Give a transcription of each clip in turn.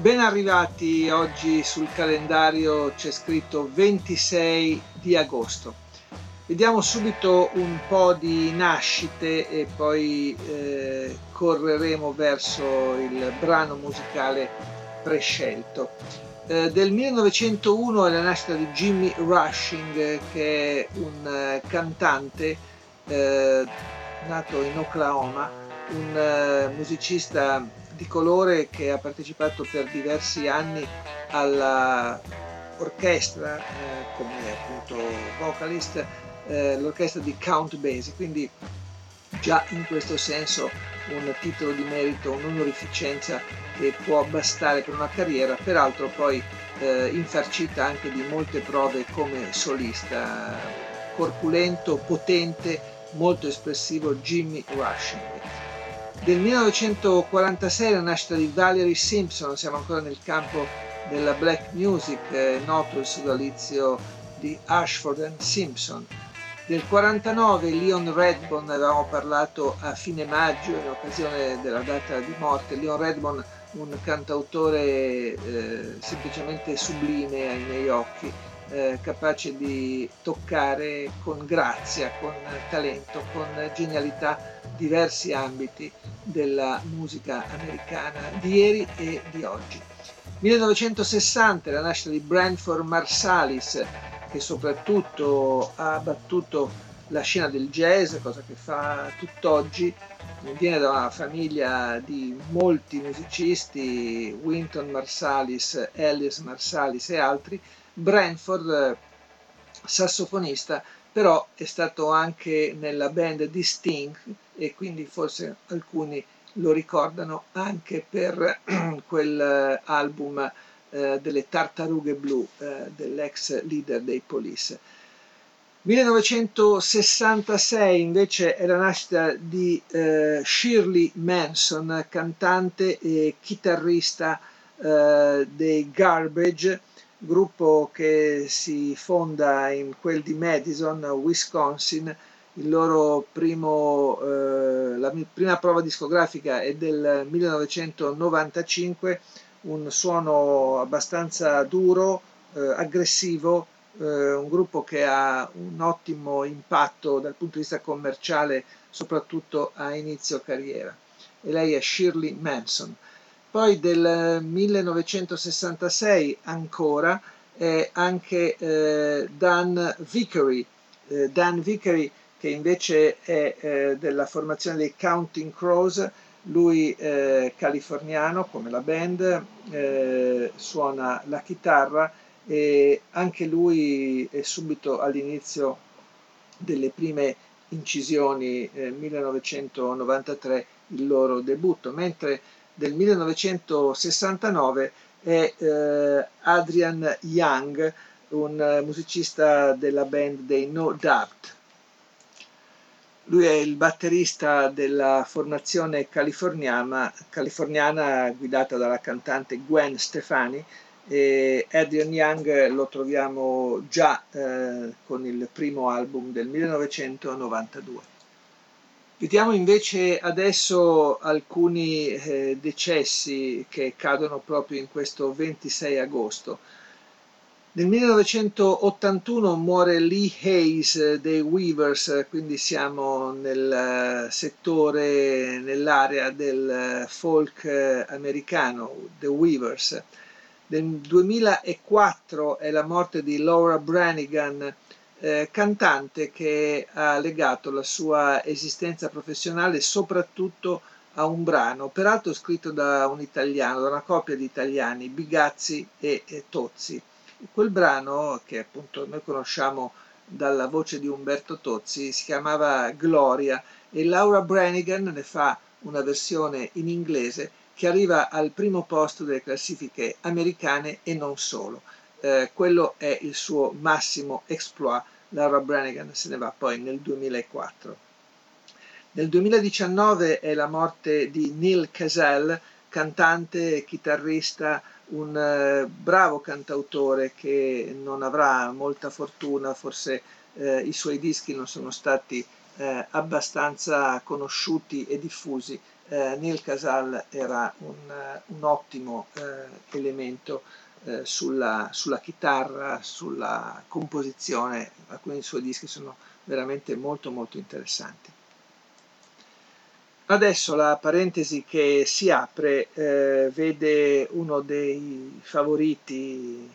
Ben arrivati, oggi sul calendario c'è scritto 26 di agosto. Vediamo subito un po' di nascite e poi eh, correremo verso il brano musicale prescelto. Eh, del 1901 è la nascita di Jimmy Rushing, che è un eh, cantante eh, nato in Oklahoma, un eh, musicista di colore che ha partecipato per diversi anni all'orchestra eh, come appunto vocalist, eh, l'orchestra di Count Basie, quindi già in questo senso un titolo di merito, un'onorificenza che può bastare per una carriera, peraltro poi eh, infarcita anche di molte prove come solista, corpulento, potente, molto espressivo Jimmy Rushing. Del 1946 la nascita di Valerie Simpson, siamo ancora nel campo della black music, eh, noto il sodalizio di Ashford and Simpson. Del 49 Leon Redbone, ne avevamo parlato a fine maggio in occasione della data di morte, Leon Redbone un cantautore eh, semplicemente sublime ai miei occhi, eh, capace di toccare con grazia, con talento, con genialità diversi ambiti della musica americana di ieri e di oggi. 1960 la nascita di Branford Marsalis che soprattutto ha battuto la scena del jazz, cosa che fa tutt'oggi, viene da una famiglia di molti musicisti, Winton Marsalis, Ellis Marsalis e altri, Branford sassofonista, però è stato anche nella band di Sting e quindi forse alcuni lo ricordano anche per quell'album eh, delle tartarughe blu eh, dell'ex leader dei Police. 1966 invece è la nascita di eh, Shirley Manson, cantante e chitarrista eh, dei Garbage, gruppo che si fonda in quel di Madison, Wisconsin, primo, eh, la prima prova discografica è del 1995, un suono abbastanza duro, eh, aggressivo, eh, un gruppo che ha un ottimo impatto dal punto di vista commerciale, soprattutto a inizio carriera. E lei è Shirley Manson. Poi del 1966 ancora è anche eh, Dan Vickery. Eh, Dan Vickery che invece è eh, della formazione dei Counting Crows, lui eh, californiano come la band, eh, suona la chitarra e anche lui è subito all'inizio delle prime incisioni, eh, 1993 il loro debutto, mentre del 1969 è eh, Adrian Young, un musicista della band dei No Doubt. Lui è il batterista della formazione californiana, californiana guidata dalla cantante Gwen Stefani e Adrian Young lo troviamo già eh, con il primo album del 1992. Vediamo invece adesso alcuni eh, decessi che cadono proprio in questo 26 agosto. Nel 1981 muore Lee Hayes dei Weavers, quindi siamo nel settore, nell'area del folk americano, The Weavers. Nel 2004 è la morte di Laura Branigan, eh, cantante che ha legato la sua esistenza professionale soprattutto a un brano, peraltro scritto da un italiano, da una coppia di italiani, Bigazzi e, e Tozzi Quel brano, che appunto noi conosciamo dalla voce di Umberto Tozzi, si chiamava Gloria e Laura Branigan ne fa una versione in inglese che arriva al primo posto delle classifiche americane e non solo. Eh, quello è il suo massimo exploit. Laura Branigan se ne va poi nel 2004. Nel 2019 è la morte di Neil Casell, cantante e chitarrista, un eh, bravo cantautore che non avrà molta fortuna, forse eh, i suoi dischi non sono stati eh, abbastanza conosciuti e diffusi. Eh, Neil Casal era un, un ottimo elemento eh, sulla, sulla, chitarra, sulla composizione, alcuni suoi dischi sono veramente molto molto interessanti. Adesso la parentesi che si apre eh, vede uno dei favoriti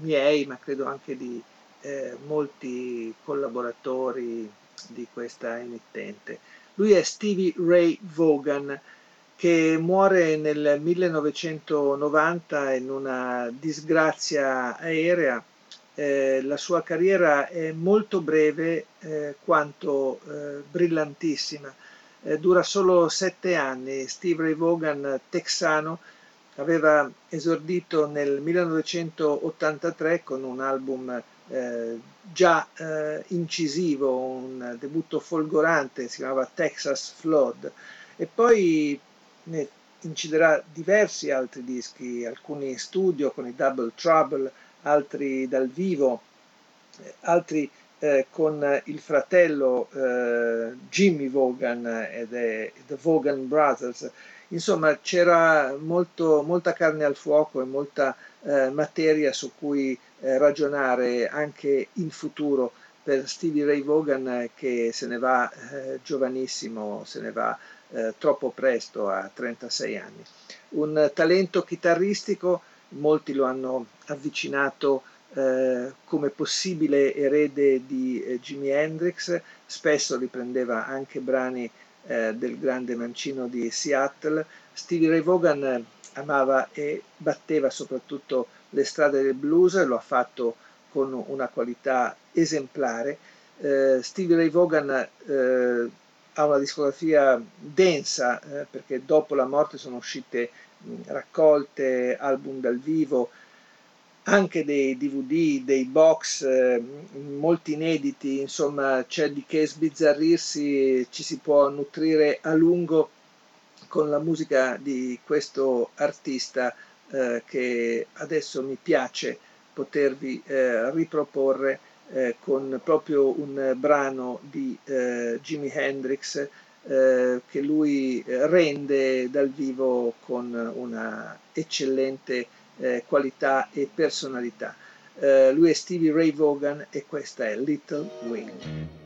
miei, ma credo anche di eh, molti collaboratori di questa emittente. Lui è Stevie Ray Vaughan che muore nel 1990 in una disgrazia aerea. Eh, la sua carriera è molto breve eh, quanto eh, brillantissima eh, dura solo sette anni. Steve Ray Vaughan, texano, aveva esordito nel 1983 con un album eh, già eh, incisivo, un debutto folgorante, si chiamava Texas Flood, e poi ne inciderà diversi altri dischi, alcuni in studio con i Double Trouble, altri dal vivo, eh, altri eh, con il fratello eh, Jimmy Vaughan ed è The Vaughan Brothers. Insomma, c'era molto, molta carne al fuoco e molta eh, materia su cui eh, ragionare anche in futuro per Stevie Ray Vaughan che se ne va eh, giovanissimo, se ne va eh, troppo presto a 36 anni. Un talento chitarristico, molti lo hanno avvicinato eh, come possibile erede di eh, Jimi Hendrix, spesso riprendeva anche brani eh, del grande mancino di Seattle. Stevie Ray Vaughan amava e batteva soprattutto le strade del blues, lo ha fatto con una qualità esemplare. Eh, Stevie Ray Vaughan ha una discografia densa perché dopo la morte sono uscite mh, raccolte, album dal vivo, anche dei DVD, dei box, eh, molti inediti, insomma c'è di che sbizzarrirsi, ci si può nutrire a lungo con la musica di questo artista eh, che adesso mi piace potervi eh, riproporre eh, con proprio un brano di eh, Jimi Hendrix eh, che lui rende dal vivo con una eccellente eh, qualità e personalità. Eh, lui è Stevie Ray Vaughan e questa è Little Wing.